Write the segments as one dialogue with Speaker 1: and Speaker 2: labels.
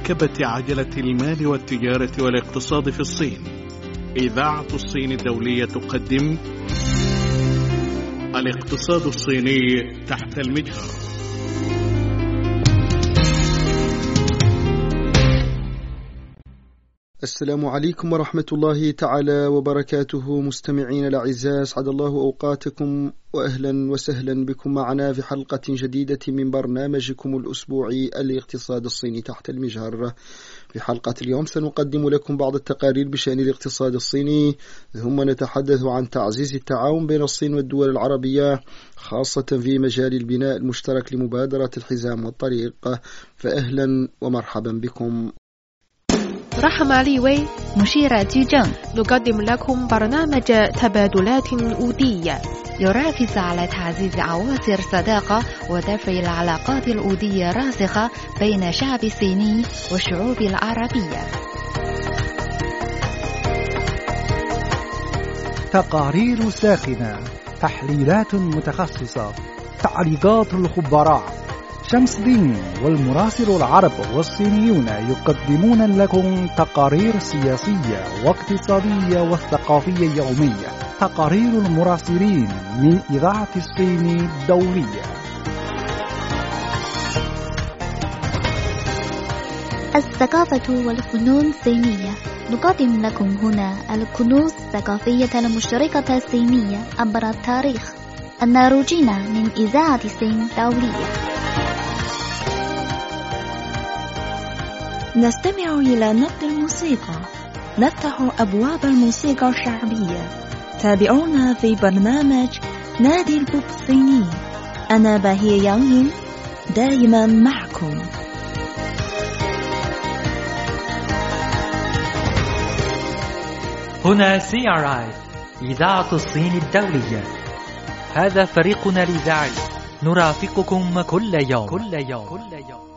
Speaker 1: مواكبة عجلة المال والتجارة والاقتصاد في الصين. إذاعة الصين الدولية تقدم. الاقتصاد الصيني تحت المجهر.
Speaker 2: السلام عليكم ورحمة الله تعالى وبركاته. مستمعين الأعزاء أسعد الله أوقاتكم وأهلا وسهلا بكم معنا في حلقة جديدة من برنامجكم الأسبوعي الاقتصاد الصيني تحت المجهر. في حلقة اليوم سنقدم لكم بعض التقارير بشأن الاقتصاد الصيني. ثم نتحدث عن تعزيز التعاون بين الصين والدول العربية خاصة في مجال البناء المشترك لمبادرة الحزام والطريق. فأهلا ومرحبا بكم.
Speaker 3: رحمة لي وي
Speaker 4: مشيرة جوجن
Speaker 3: نقدم لكم برنامج تبادلات أودية.
Speaker 4: يركز على تعزيز عواصر الصداقة ودفع العلاقات الأودية الراسخة بين الشعب الصيني والشعوب العربية.
Speaker 5: تقارير ساخنة تحليلات متخصصة تعليقات الخبراء. شمس الدين والمراسل العرب والصينيون يقدمون لكم تقارير سياسية واقتصادية وثقافية يومية. تقارير المراسلين من إذاعة الصين الدولية.
Speaker 6: الثقافة والفنون الصينية. نقدم لكم هنا الكنوز الثقافية المشتركة الصينية عبر التاريخ. الناروجين من إذاعة الصين الدولية.
Speaker 7: نستمع إلى نبض الموسيقى. نفتح أبواب الموسيقى الشعبية. تابعونا في برنامج نادي البوب الصيني أنا باهي يانغين دائما معكم.
Speaker 8: هنا CRI إذاعة الصين الدولية. هذا فريقنا الإذاعي. نرافقكم كل يوم. كل يوم. كل يوم.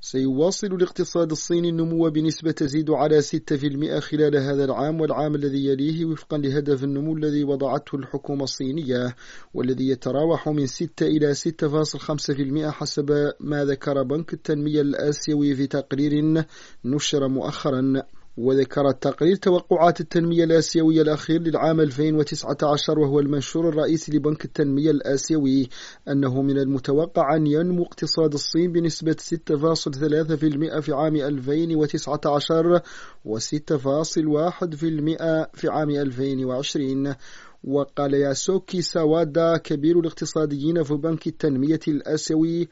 Speaker 2: سيواصل الاقتصاد الصيني النمو بنسبة تزيد على 6% خلال هذا العام والعام الذي يليه وفقا لهدف النمو الذي وضعته الحكومة الصينية والذي يتراوح من 6 إلى 6.5% حسب ما ذكر بنك التنمية الآسيوي في تقرير نشر مؤخرا. وذكر التقرير توقعات التنمية الآسيوية الأخير للعام 2019 وهو المنشور الرئيسي لبنك التنمية الآسيوي أنه من المتوقع أن ينمو اقتصاد الصين بنسبة 6.3% في عام 2019 و6.1% في عام 2020 وقال ياسوكي ساوادا كبير الاقتصاديين في بنك التنمية الآسيوي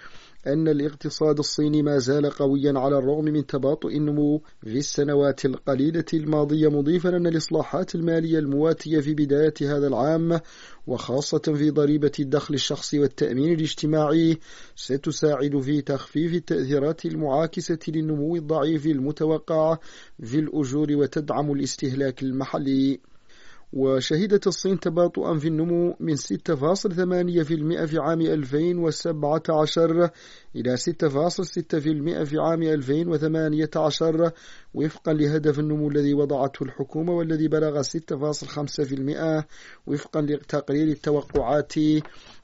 Speaker 2: أن الاقتصاد الصيني ما زال قويا على الرغم من تباطؤ النمو في السنوات القليلة الماضية مضيفا أن الإصلاحات المالية المواتية في بداية هذا العام وخاصة في ضريبة الدخل الشخصي والتأمين الاجتماعي ستساعد في تخفيف التأثيرات المعاكسة للنمو الضعيف المتوقع في الأجور وتدعم الاستهلاك المحلي. وشهدت الصين تباطؤا في النمو من 6.8% في عام 2017 إلى 6.6% في عام 2018 وفقا لهدف النمو الذي وضعته الحكومة والذي بلغ 6.5% وفقا لتقرير التوقعات.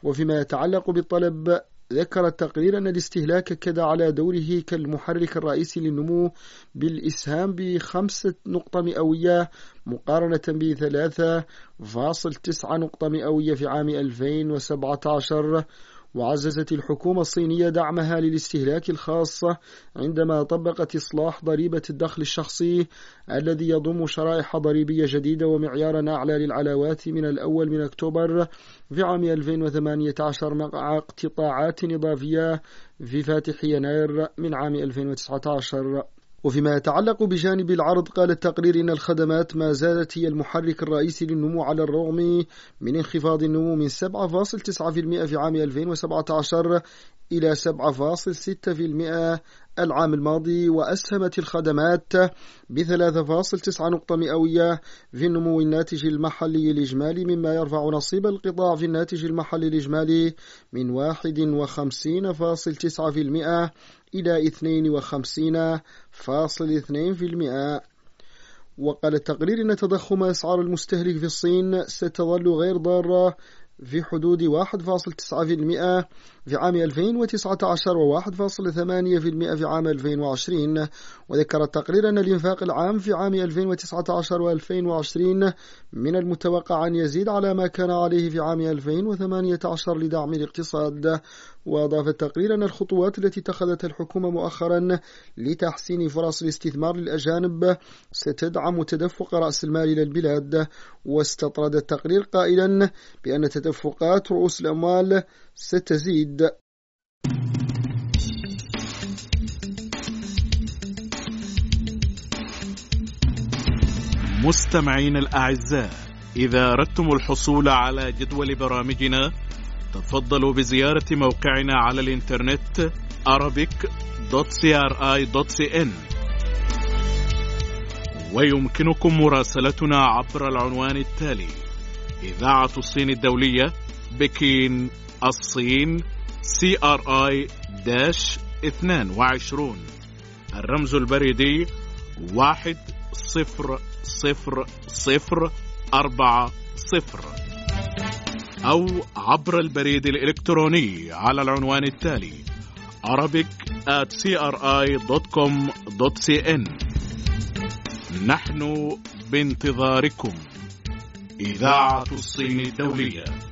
Speaker 2: وفئما يتعلق بالطلب ذكر التقرير أن الاستهلاك كدا على دوره كالمحرك الرئيسي للنمو بالإسهام بخمسة نقطة مئوية مقارنة بثلاثة فاصل تسعة نقطة مئوية في عام 2017 وعززت الحكومة الصينية دعمها للاستهلاك الخاصة عندما طبقت إصلاح ضريبة الدخل الشخصي الذي يضم شرائح ضريبية جديدة ومعيارا أعلى للعلاوات من الأول من أكتوبر في عام 2018 مع اقتطاعات إضافية في فاتح يناير من عام 2019 وفيما يتعلق بجانب العرض قال التقرير إن الخدمات ما زالت هي المحرك الرئيسي للنمو على الرغم من انخفاض النمو من 7.9% في عام 2017 إلى 7.6% العام الماضي وأسهمت الخدمات ب 3.9 نقطة مئوية في النمو الناتج المحلي الإجمالي مما يرفع نصيب القطاع في الناتج المحلي الإجمالي من 51.9% إلى 52.2% وقال التقرير أن تضخم أسعار المستهلك في الصين ستظل غير ضارة في حدود 1.9% في عام 2019 و1.8% في عام 2020 وذكر التقرير أن الإنفاق العام في عام 2019 و2020 من المتوقع أن يزيد على ما كان عليه في عام 2018 لدعم الاقتصاد. وأضاف التقرير أن الخطوات التي اتخذتها الحكومة مؤخرا لتحسين فرص الاستثمار للأجانب ستدعم تدفق رأس المال إلى البلاد. واستطرد التقرير قائلا بأن تدفقات رؤوس الأموال ستزيد
Speaker 1: مستمعين الأعزاء إذا أردتم الحصول على جدول برامجنا تفضلوا بزيارة موقعنا على الإنترنت arabic.cri.cn ويمكنكم مراسلتنا عبر العنوان التالي إذاعة الصين الدولية بكين الصين CRI dash 22 الرمز البريدي واحد صفر صفر صفر أربعة صفر. أو عبر البريد الإلكتروني على العنوان التالي arabic at cri.com.cn نحن بانتظاركم. إذاعة الصين الدولية.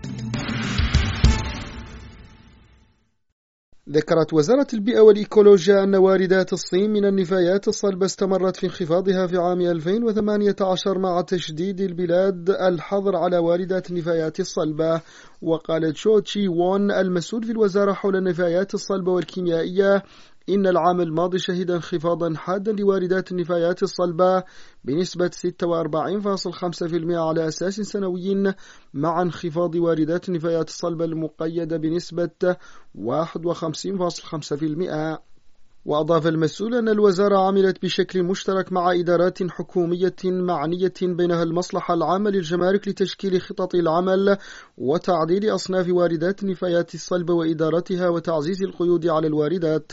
Speaker 2: ذكرت وزارة البيئة والإيكولوجيا أن واردات الصين من النفايات الصلبة استمرت في انخفاضها في عام 2018 مع تشديد البلاد الحظر على واردات النفايات الصلبة. وقال تشو تشي وون المسؤول في الوزارة حول النفايات الصلبة والكيميائية إن العام الماضي شهد انخفاضا حادا لواردات النفايات الصلبة بنسبة 46.5% على أساس سنوي مع انخفاض واردات النفايات الصلبة المقيدة بنسبة 51.5% وأضاف المسؤول أن الوزارة عملت بشكل مشترك مع إدارات حكومية معنية بينها المصلحة العامة للجمارك لتشكيل خطط العمل وتعديل أصناف واردات النفايات الصلبة وإدارتها وتعزيز القيود على الواردات.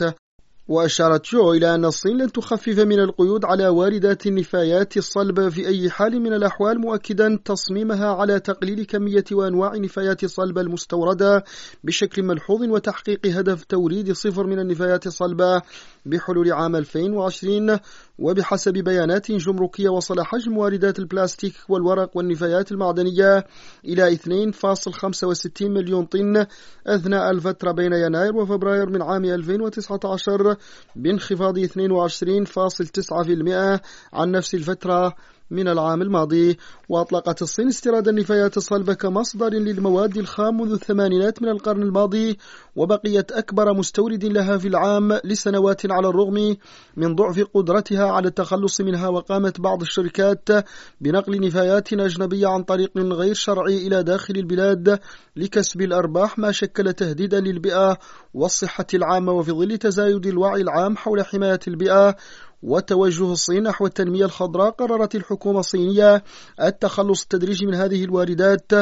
Speaker 2: وأشارت جو إلى أن الصين لن تخفف من القيود على واردات النفايات الصلبة في أي حال من الأحوال مؤكدا تصميمها على تقليل كمية وأنواع نفايات الصلبة المستوردة بشكل ملحوظ وتحقيق هدف توريد صفر من النفايات الصلبة. بحلول عام 2020 وبحسب بيانات جمركية وصل حجم واردات البلاستيك والورق والنفايات المعدنية إلى 2.65 مليون طن أثناء الفترة بين يناير وفبراير من عام 2019 بانخفاض 22.9% عن نفس الفترة من العام الماضي وأطلقت الصين استيراد النفايات الصلبة كمصدر للمواد الخام منذ الثمانينات من القرن الماضي وبقيت أكبر مستورد لها في العام لسنوات على الرغم من ضعف قدرتها على التخلص منها وقامت بعض الشركات بنقل نفايات أجنبية عن طريق غير شرعي إلى داخل البلاد لكسب الأرباح ما شكل تهديدا للبيئة والصحة العامة وفي ظل تزايد الوعي العام حول حماية البيئة وتوجه الصين نحو التنمية الخضراء قررت الحكومة الصينية التخلص التدريجي من هذه الواردات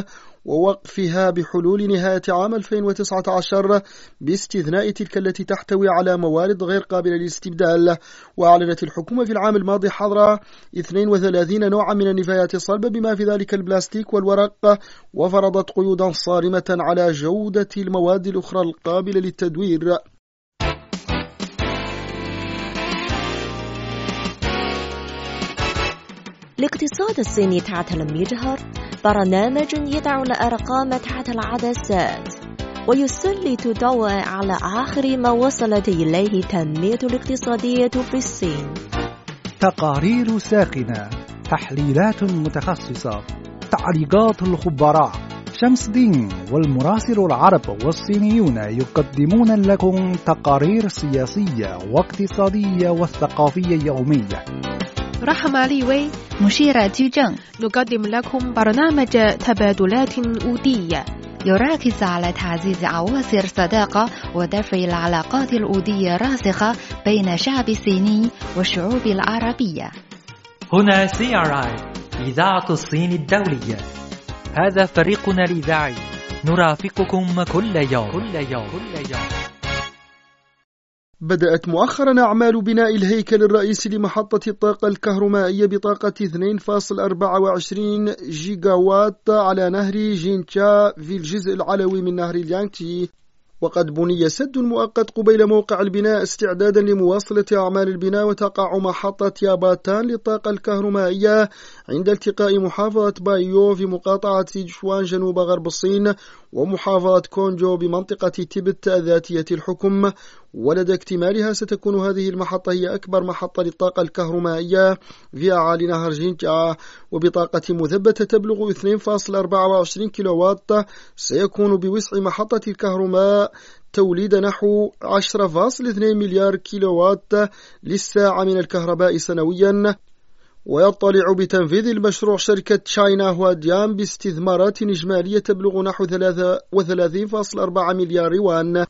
Speaker 2: ووقفها بحلول نهاية عام 2019 باستثناء تلك التي تحتوي على موارد غير قابلة للاستبدال. وأعلنت الحكومة في العام الماضي حظر 32 نوعا من النفايات الصلبة بما في ذلك البلاستيك والورق وفرضت قيودا صارمة على جودة المواد الأخرى القابلة للتدوير.
Speaker 7: الاقتصاد الصيني تحت المجهر برنامج يضع الأرقام تحت العدسات ويسلط ضوء على آخر ما وصلت إليه التنمية الاقتصادية في الصين.
Speaker 5: تقارير ساخنة تحليلات متخصصة تعليقات الخبراء. شمس دين والمراسل العرب والصينيون يقدمون لكم تقارير سياسية واقتصادية والثقافية يومية.
Speaker 3: رحمة لي وي
Speaker 4: مشيرة جوجن
Speaker 3: نقدم لكم برنامج تبادلات أودية.
Speaker 4: يركز على تعزيز عواصر الصداقة ودفع العلاقات الأودية الراسخة بين الشعب الصيني والشعوب العربية.
Speaker 8: هنا CRI إذاعة الصين الدولية. هذا فريقنا الإذاعي. نرافقكم كل يوم. كل يوم. كل يوم.
Speaker 2: بدأت مؤخرا أعمال بناء الهيكل الرئيسي لمحطة الطاقة الكهرومائية بطاقة 2.24 جيجا وات على نهر جينتشا في الجزء العلوي من نهر اليانغتسي وقد بني سد مؤقت قبيل موقع البناء استعدادا لمواصلة أعمال البناء وتقع محطة ياباتان للطاقة الكهرومائية عند التقاء محافظة بايو في مقاطعة جشوان جنوب غرب الصين ومحافظة كونجو بمنطقة تبت ذاتية الحكم. ولدى اكتمالها ستكون هذه المحطة هي أكبر محطة للطاقة الكهرومائية في أعالي نهر جينجا. وبطاقة مثبتة تبلغ 2.24 كيلووات سيكون بوسع محطة الكهرماء توليد نحو 10.2 مليار كيلووات للساعة من الكهرباء سنويا. ويضطلع بتنفيذ المشروع شركة تشاينا هواديان باستثمارات إجمالية تبلغ نحو 33.4 مليار يوان.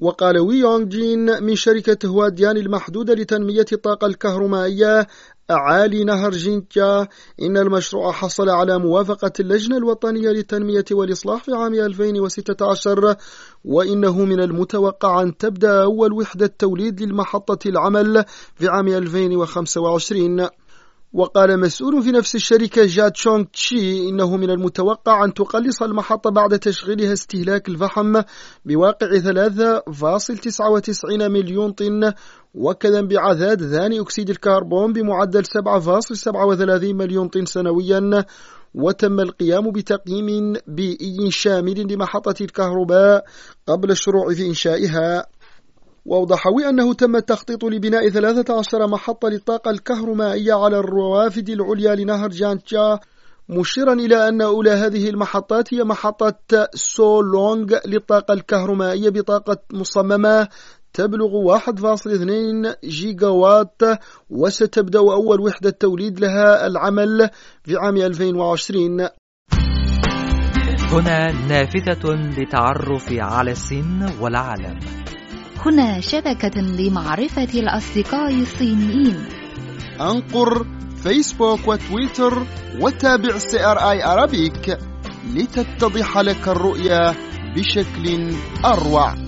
Speaker 2: وقال وي يونغ جين من شركة هواديان المحدودة لتنمية الطاقة الكهرومائية أعالي نهر جينكا إن المشروع حصل على موافقة اللجنة الوطنية للتنمية والإصلاح في عام 2016 وإنه من المتوقع أن تبدأ أول وحدة توليد للمحطة العمل في عام 2025 وقال مسؤول في نفس الشركة جاد شونغ تشي إنه من المتوقع أن تقلص المحطة بعد تشغيلها استهلاك الفحم بواقع 3.99 مليون طن وكذا بعدد ثاني أكسيد الكربون بمعدل 7.37 مليون طن سنويا. وتم القيام بتقييم بيئي شامل لمحطة الكهرباء قبل الشروع في إنشائها. وأوضح أنه تم التخطيط لبناء 13 محطة للطاقة الكهرومائية على الروافد العليا لنهر جانتشا مشيرا إلى أن أولى هذه المحطات هي محطة سولونغ للطاقة الكهرومائية بطاقة مصممة تبلغ 1.2 جيجا وات وستبدأ أول وحدة توليد لها العمل في عام 2020
Speaker 8: هنا نافذة للتعرف على الصين والعالم.
Speaker 4: هنا شبكة لمعرفة الأصدقاء الصينيين.
Speaker 2: أنقر فيسبوك وتويتر وتابع CRI Arabic لتتضح لك الرؤية بشكل أروع.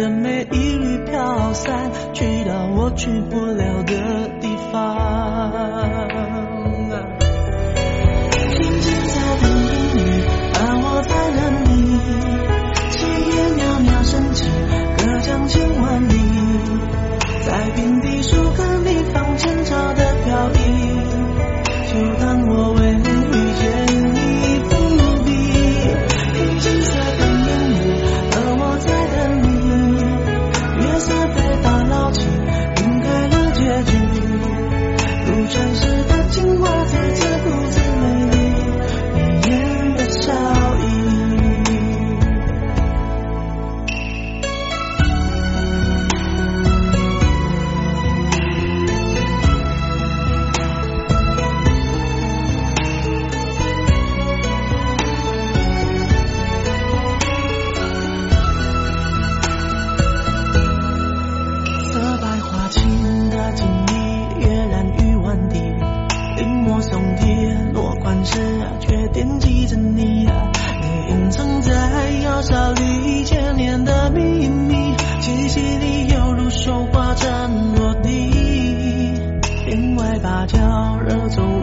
Speaker 9: 的每一缕飘散去到我去不了的地方。惦记着你、你隐藏在药草里千年的秘密，气息里犹如绣花针落地，帘外芭蕉惹走。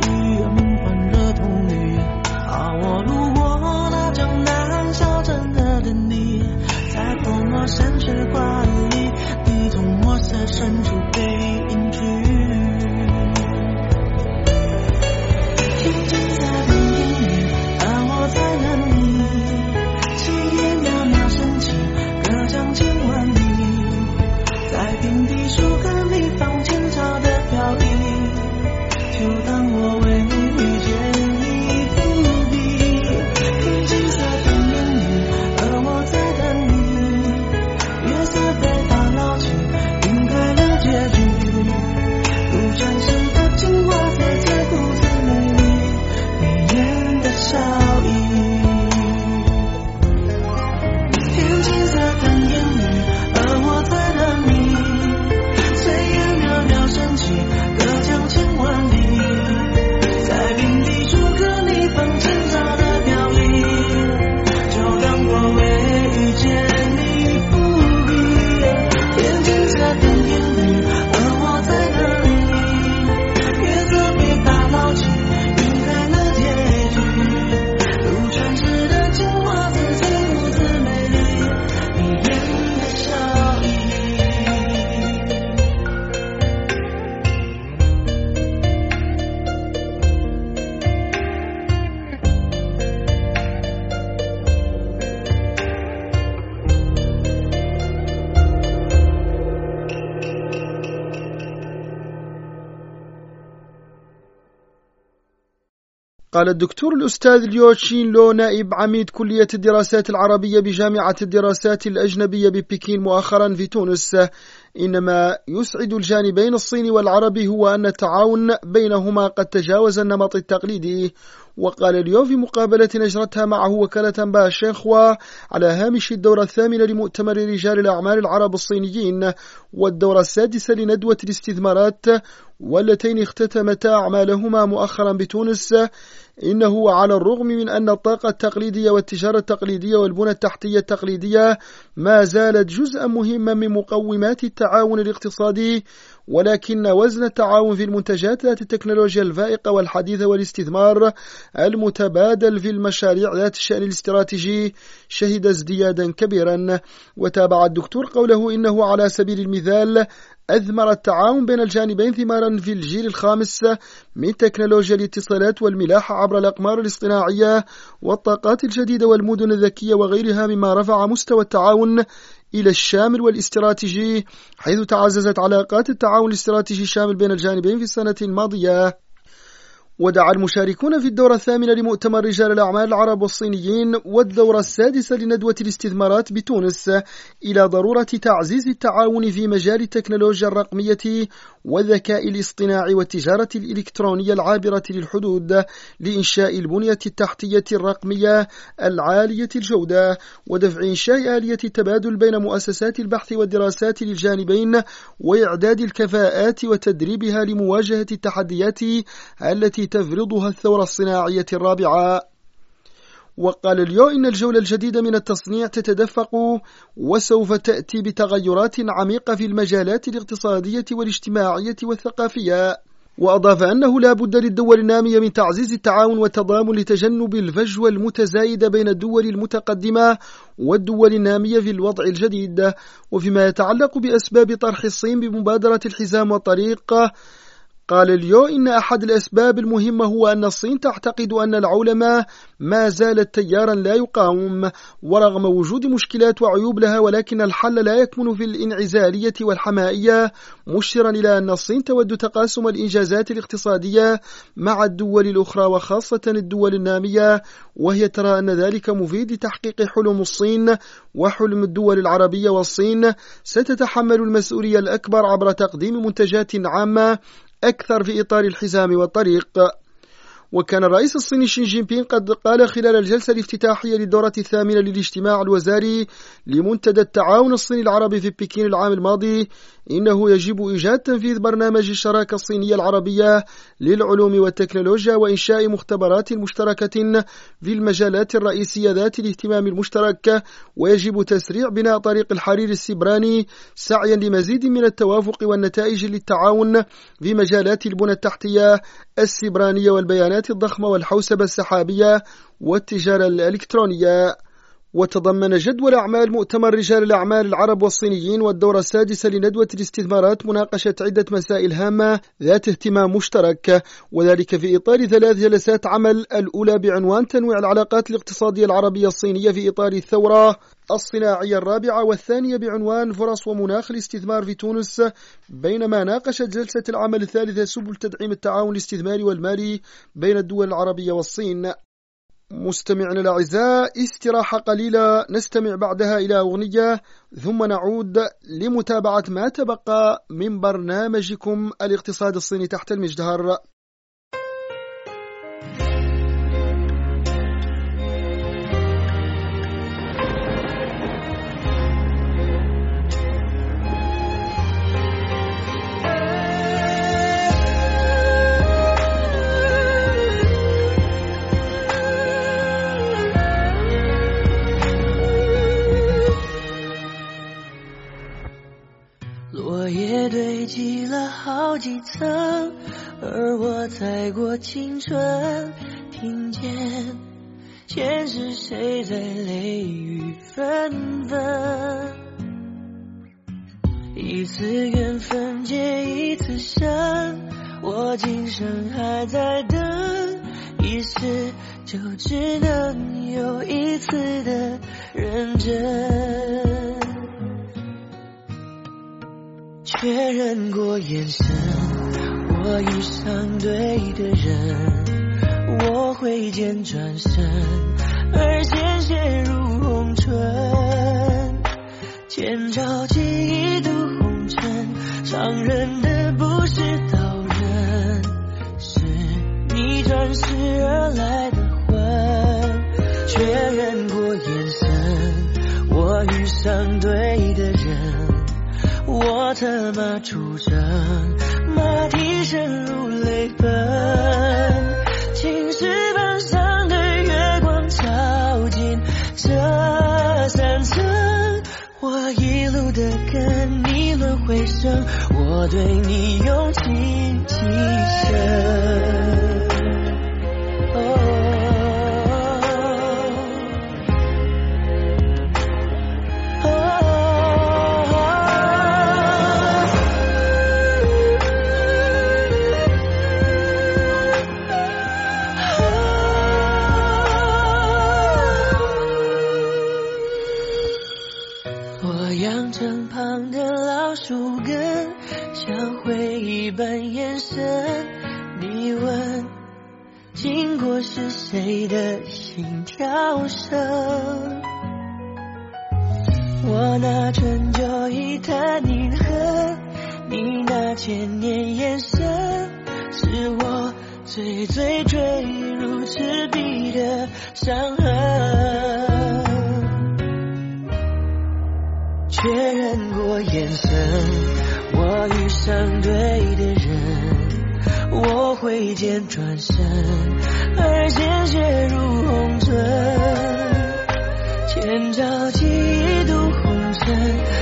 Speaker 2: قال الدكتور الأستاذ ليوشين لو نائب عميد كلية الدراسات العربية بجامعة الدراسات الأجنبية ببكين مؤخرا في تونس. إنما يسعد الجانبين الصيني والعربي هو أن التعاون بينهما قد تجاوز النمط التقليدي. وقال اليوم في مقابلة أجرتها معه وكالة أنباء الشيخوا على هامش الدورة الثامنة لمؤتمر رجال الأعمال العرب الصينيين. والدورة السادسة لندوة الاستثمارات واللتين اختتمتا أعمالهما مؤخرا بتونس. إنه على الرغم من أن الطاقة التقليدية والتجارة التقليدية والبنى التحتية التقليدية ما زالت جزءا مهما من مقومات التعاون الاقتصادي ولكن وزن التعاون في المنتجات ذات التكنولوجيا الفائقة والحديثة والاستثمار المتبادل في المشاريع ذات الشأن الاستراتيجي شهد ازديادا كبيرا. وتابع الدكتور قوله إنه على سبيل المثال أثمر التعاون بين الجانبين ثمارا في الجيل الخامس من تكنولوجيا الاتصالات والملاحة عبر الأقمار الاصطناعية والطاقات الجديدة والمدن الذكية وغيرها مما رفع مستوى التعاون إلى الشامل والاستراتيجي حيث تعززت علاقات التعاون الاستراتيجي الشامل بين الجانبين في السنة الماضية. ودعا المشاركون في الدورة الثامنة لمؤتمر رجال الأعمال العرب والصينيين والدورة السادسة لندوة الاستثمارات بتونس إلى ضرورة تعزيز التعاون في مجال التكنولوجيا الرقمية والذكاء الاصطناعي والتجارة الإلكترونية العابرة للحدود لإنشاء البنية التحتية الرقمية العالية الجودة ودفع إنشاء آلية التبادل بين مؤسسات البحث والدراسات للجانبين وإعداد الكفاءات وتدريبها لمواجهة التحديات التي تفرضها الثورة الصناعية الرابعة. وقال اليو إن الجولة الجديدة من التصنيع تتدفق وسوف تأتي بتغيرات عميقة في المجالات الاقتصادية والاجتماعية والثقافية. وأضاف أنه لا بد للدول النامية من تعزيز التعاون والتضامن لتجنب الفجوة المتزايدة بين الدول المتقدمة والدول النامية في الوضع الجديد. وفيما يتعلق بأسباب طرح الصين بمبادرة الحزام والطريق قال اليو إن أحد الأسباب المهمة هو أن الصين تعتقد أن العولمة ما زالت تيارا لا يقاوم ورغم وجود مشكلات وعيوب لها ولكن الحل لا يكمن في الانعزالية والحمائية مشيرا إلى أن الصين تود تقاسم الإنجازات الاقتصادية مع الدول الأخرى وخاصة الدول النامية وهي ترى أن ذلك مفيد لتحقيق حلم الصين وحلم الدول العربية والصين. ستتحمل المسؤولية الأكبر عبر تقديم منتجات عامة أكثر في إطار الحزام والطريق. وكان الرئيس الصيني شين جين بين قد قال خلال الجلسة الافتتاحية للدورة الثامنة للاجتماع الوزاري لمنتدى التعاون الصيني العربي في بكين العام الماضي إنه يجب إيجاد تنفيذ برنامج الشراكة الصينية العربية للعلوم والتكنولوجيا وإنشاء مختبرات مشتركة في المجالات الرئيسية ذات الاهتمام المشترك ويجب تسريع بناء طريق الحرير السبراني سعيا لمزيد من التوافق والنتائج للتعاون في مجالات البنى التحتية السبرانية والبيانات الضخمة والحوسبة السحابية والتجارة الإلكترونية. وتضمن جدول أعمال مؤتمر رجال الأعمال العرب والصينيين والدورة السادسة لندوة الاستثمارات مناقشة عدة مسائل هامة ذات اهتمام مشترك وذلك في إطار ثلاث جلسات عمل الأولى بعنوان تنويع العلاقات الاقتصادية العربية الصينية في إطار الثورة الصناعية الرابعة والثانية بعنوان فرص ومناخ الاستثمار في تونس بينما ناقشت جلسة العمل الثالثة سبل تدعيم التعاون الاستثماري والمالي بين الدول العربية والصين. مستمعنا الأعزاء استراحة قليلة نستمع بعدها إلى أغنية ثم نعود لمتابعة ما تبقى من برنامجكم الاقتصاد الصيني تحت المجدار
Speaker 10: 几层，而我踩过青春，听见前世谁在泪雨纷纷。一次缘分结一次生，我今生还在等，一世就只能有一次的认真。确认过眼神，我遇上对的人，我会。挥间转身，而鲜血如红唇，千朝记忆渡红尘，伤人的不是刀刃，是你转世而来的魂，确认过眼神，我遇上对的人，我策马出征，马蹄声如泪奔。青石板上的月光照进这山城，我一路的跟你轮回声，我对你用情极深。转身，而鲜血如红唇，千朝记忆渡红尘，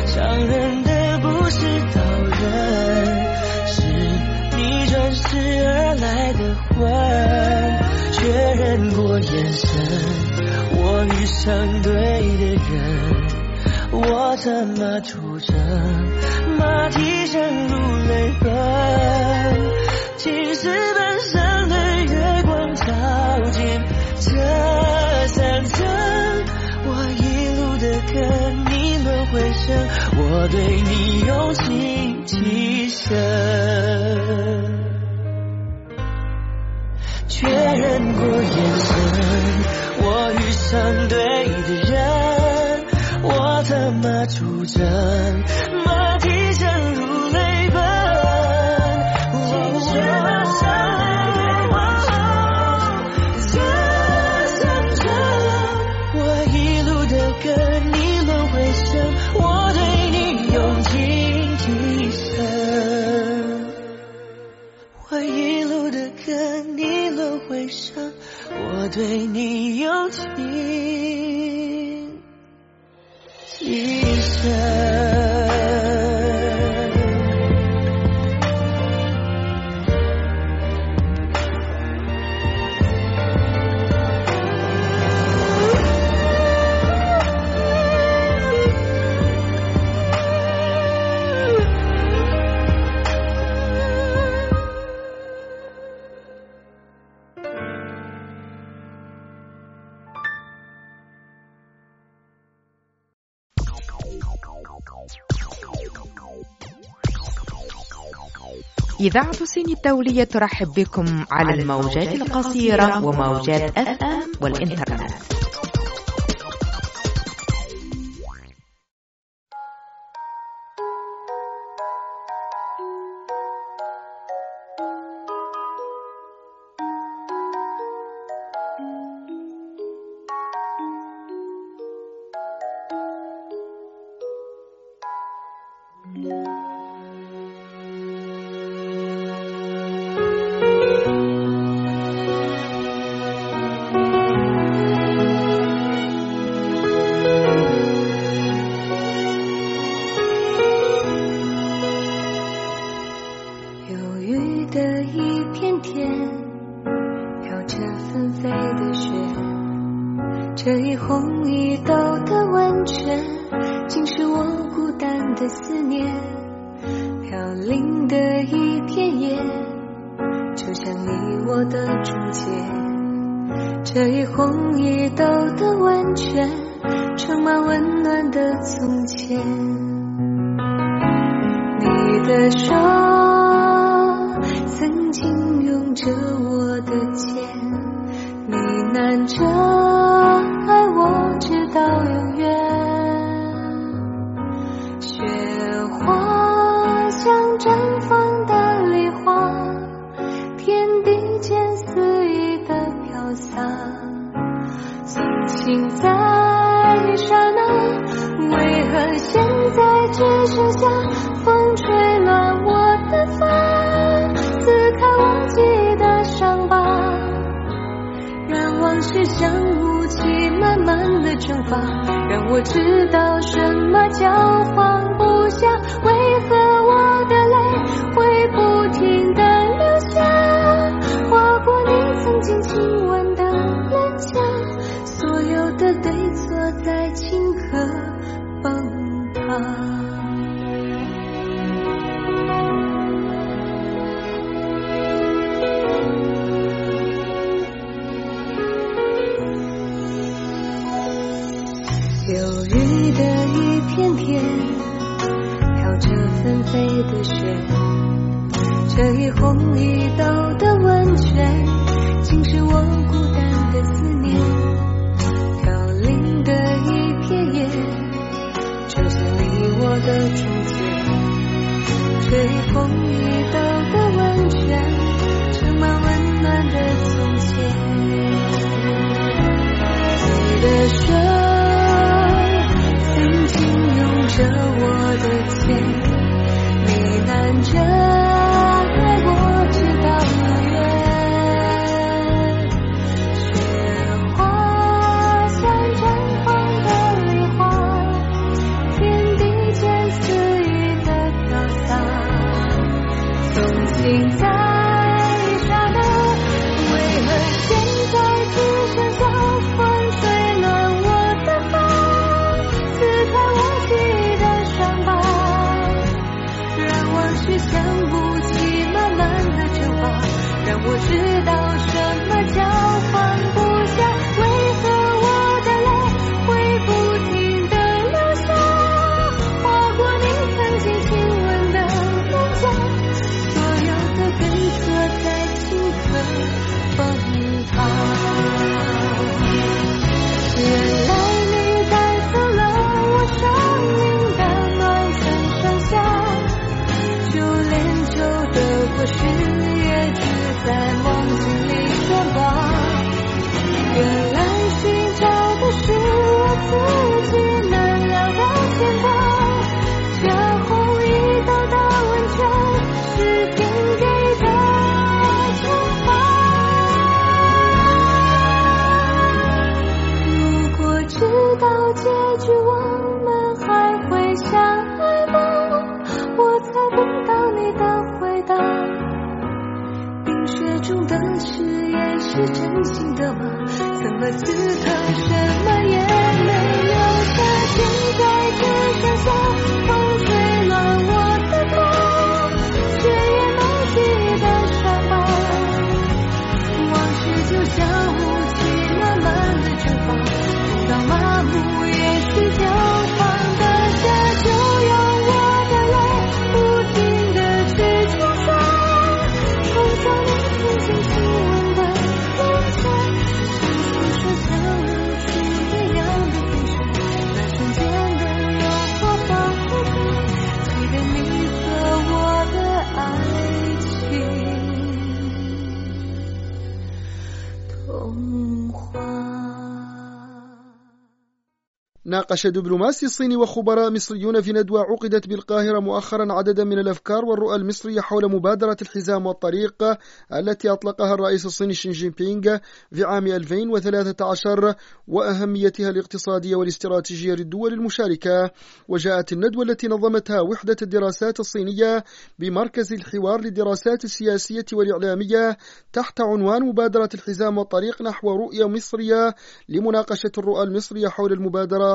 Speaker 10: 伤人的不是刀刃，是你转世而来的魂。确认过眼神，我遇上对的人。我怎么出征？马蹄声如泪奔，青石板我对你用情极深。确认过眼神，我遇上对的人。我怎么出征，
Speaker 11: إذاعة الصين الدولية ترحب بكم على الموجات القصيرة وموجات أف أم والإنترنت.
Speaker 12: 难着爱，我直到永远。雪花像绽放的梨花，天地间肆意的飘洒，曾经在刹那，为何现在只剩下。惩罚让我知道什么叫话的雪，这一红一豆的温泉，竟是我孤单的思念。飘零的一片叶，就像你我的春天，这一红
Speaker 2: ناقش دبلوماسي الصيني وخبراء مصريون في ندوة عقدت بالقاهرة مؤخرا عددا من الأفكار والرؤى المصرية حول مبادرة الحزام والطريق التي أطلقها الرئيس الصيني شين جين بينغ في عام 2013 وأهميتها الاقتصادية والاستراتيجية للدول المشاركة. وجاءت الندوة التي نظمتها وحدة الدراسات الصينية بمركز الحوار للدراسات السياسية والإعلامية تحت عنوان مبادرة الحزام والطريق نحو رؤية مصرية لمناقشة الرؤى المصرية حول المبادرة.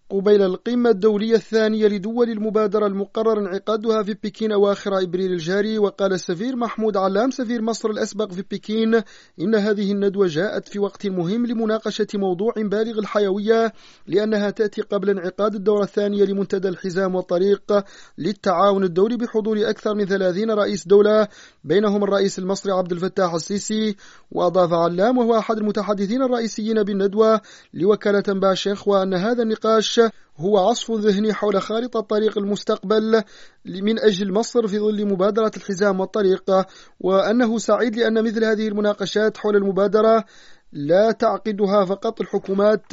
Speaker 2: قبيل القمة الدولية الثانية لدول المبادرة المقرر انعقادها في بكين أواخر إبريل الجاري وقال السفير محمود علام سفير مصر الأسبق في بكين إن هذه الندوة جاءت في وقت مهم لمناقشة موضوع بالغ الحيوية لأنها تأتي قبل انعقاد الدورة الثانية لمنتدى الحزام والطريق للتعاون الدولي بحضور أكثر من 30 رئيس دولة بينهم الرئيس المصري عبد الفتاح السيسي وأضاف علام وهو أحد المتحدثين الرئيسيين بالندوة لوكالة باشيخ وأن هذا النقاش هو عصف ذهني حول خارطة طريق المستقبل من أجل مصر في ظل مبادرة الحزام والطريق وأنه سعيد لأن مثل هذه المناقشات حول المبادرة لا تعقدها فقط الحكومات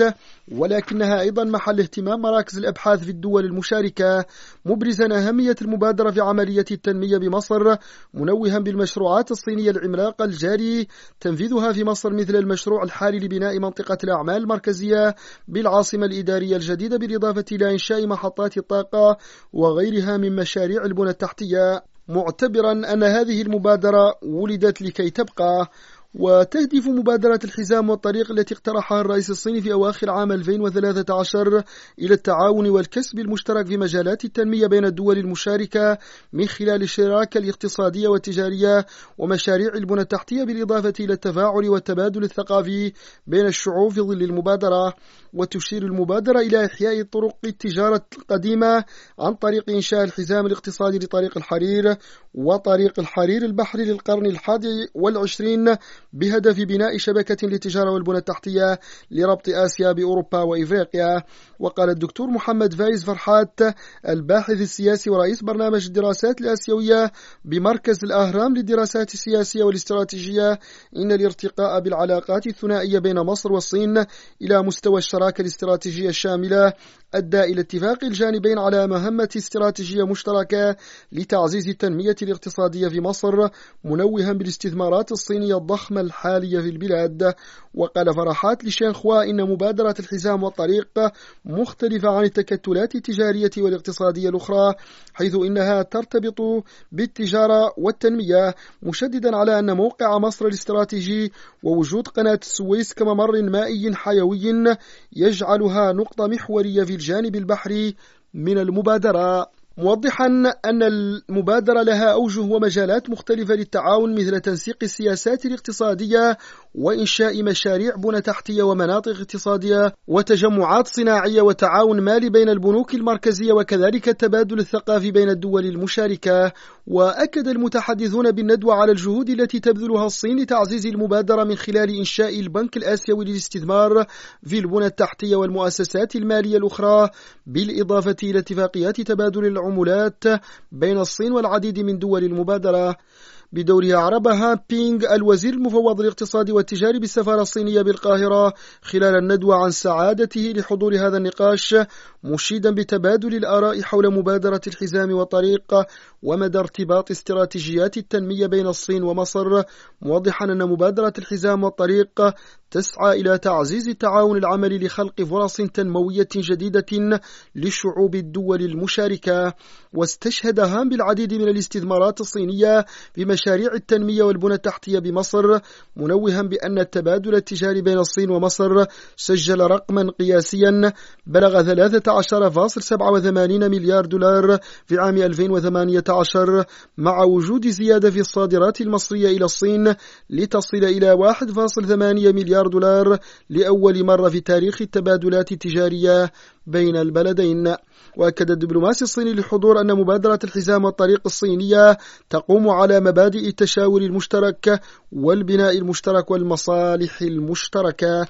Speaker 2: ولكنها أيضا محل اهتمام مراكز الأبحاث في الدول المشاركة مبرزا أهمية المبادرة في عملية التنمية بمصر منوها بالمشروعات الصينية العملاقة الجاري تنفيذها في مصر مثل المشروع الحالي لبناء منطقة الأعمال المركزية بالعاصمة الإدارية الجديدة بالإضافة إلى إنشاء محطات الطاقة وغيرها من مشاريع البنى التحتية. معتبرا أن هذه المبادرة ولدت لكي تبقى وتهدف مبادرة الحزام والطريق التي اقترحها الرئيس الصيني في أواخر عام 2013 إلى التعاون والكسب المشترك في مجالات التنمية بين الدول المشاركة من خلال الشراكة الاقتصادية والتجارية ومشاريع البنى التحتية بالإضافة إلى التفاعل والتبادل الثقافي بين الشعوب في ظل المبادرة. وتشير المبادرة إلى إحياء طرق التجارة القديمة عن طريق إنشاء الحزام الاقتصادي لطريق الحرير وطريق الحرير البحري للقرن الحادي والعشرين بهدف بناء شبكة للتجارة والبنى التحتية لربط آسيا بأوروبا وإفريقيا. وقال الدكتور محمد فايز فرحات الباحث السياسي ورئيس برنامج الدراسات الآسيوية بمركز الأهرام للدراسات السياسية والاستراتيجية إن الارتقاء بالعلاقات الثنائية بين مصر والصين إلى مستوى الشراكة الاستراتيجية الشاملة أدى إلى اتفاق الجانبين على مهمة استراتيجية مشتركة لتعزيز التنمية الاقتصادية في مصر منوها بالاستثمارات الصينية الضخمة الحالية في البلاد. وقال فرحات لشينخوا إن مبادرة الحزام والطريق مختلفة عن التكتلات التجارية والاقتصادية الأخرى حيث إنها ترتبط بالتجارة والتنمية مشددا على أن موقع مصر الاستراتيجي ووجود قناة السويس كممر مائي حيوي يجعلها نقطة محورية في الجانب البحري من المبادرة موضحا أن المبادرة لها أوجه ومجالات مختلفة للتعاون مثل تنسيق السياسات الاقتصادية وإنشاء مشاريع بنى تحتية ومناطق اقتصادية وتجمعات صناعية وتعاون مالي بين البنوك المركزية وكذلك التبادل الثقافي بين الدول المشاركة. وأكد المتحدثون بالندوة على الجهود التي تبذلها الصين لتعزيز المبادرة من خلال إنشاء البنك الآسيوي للاستثمار في البنى التحتية والمؤسسات المالية الأخرى بالإضافة إلى اتفاقيات تبادل العملات بين الصين والعديد من دول المبادرة. بدورها عربها بينغ الوزير المفوض الاقتصادي والتجاري بالسفارة الصينية بالقاهرة خلال الندوة عن سعادته لحضور هذا النقاش مشيدا بتبادل الآراء حول مبادرة الحزام والطريق ومدى ارتباط استراتيجيات التنمية بين الصين ومصر موضحا أن مبادرة الحزام والطريق تسعى إلى تعزيز التعاون العملي لخلق فرص تنموية جديدة لشعوب الدول المشاركة. واستشهد هام بالعديد من الاستثمارات الصينية في مشاريع التنمية والبنى التحتية بمصر منوها بأن التبادل التجاري بين الصين ومصر سجل رقما قياسيا بلغ 13.87 مليار دولار في عام 2018 مع وجود زيادة في الصادرات المصرية إلى الصين لتصل إلى 1.8 مليار دولار لأول مرة في تاريخ التبادلات التجارية بين البلدين. وأكد الدبلوماسي الصيني للحضور أن مبادرة الحزام والطريق الصينية تقوم على مبادئ التشاور المشترك والبناء المشترك والمصالح المشتركة.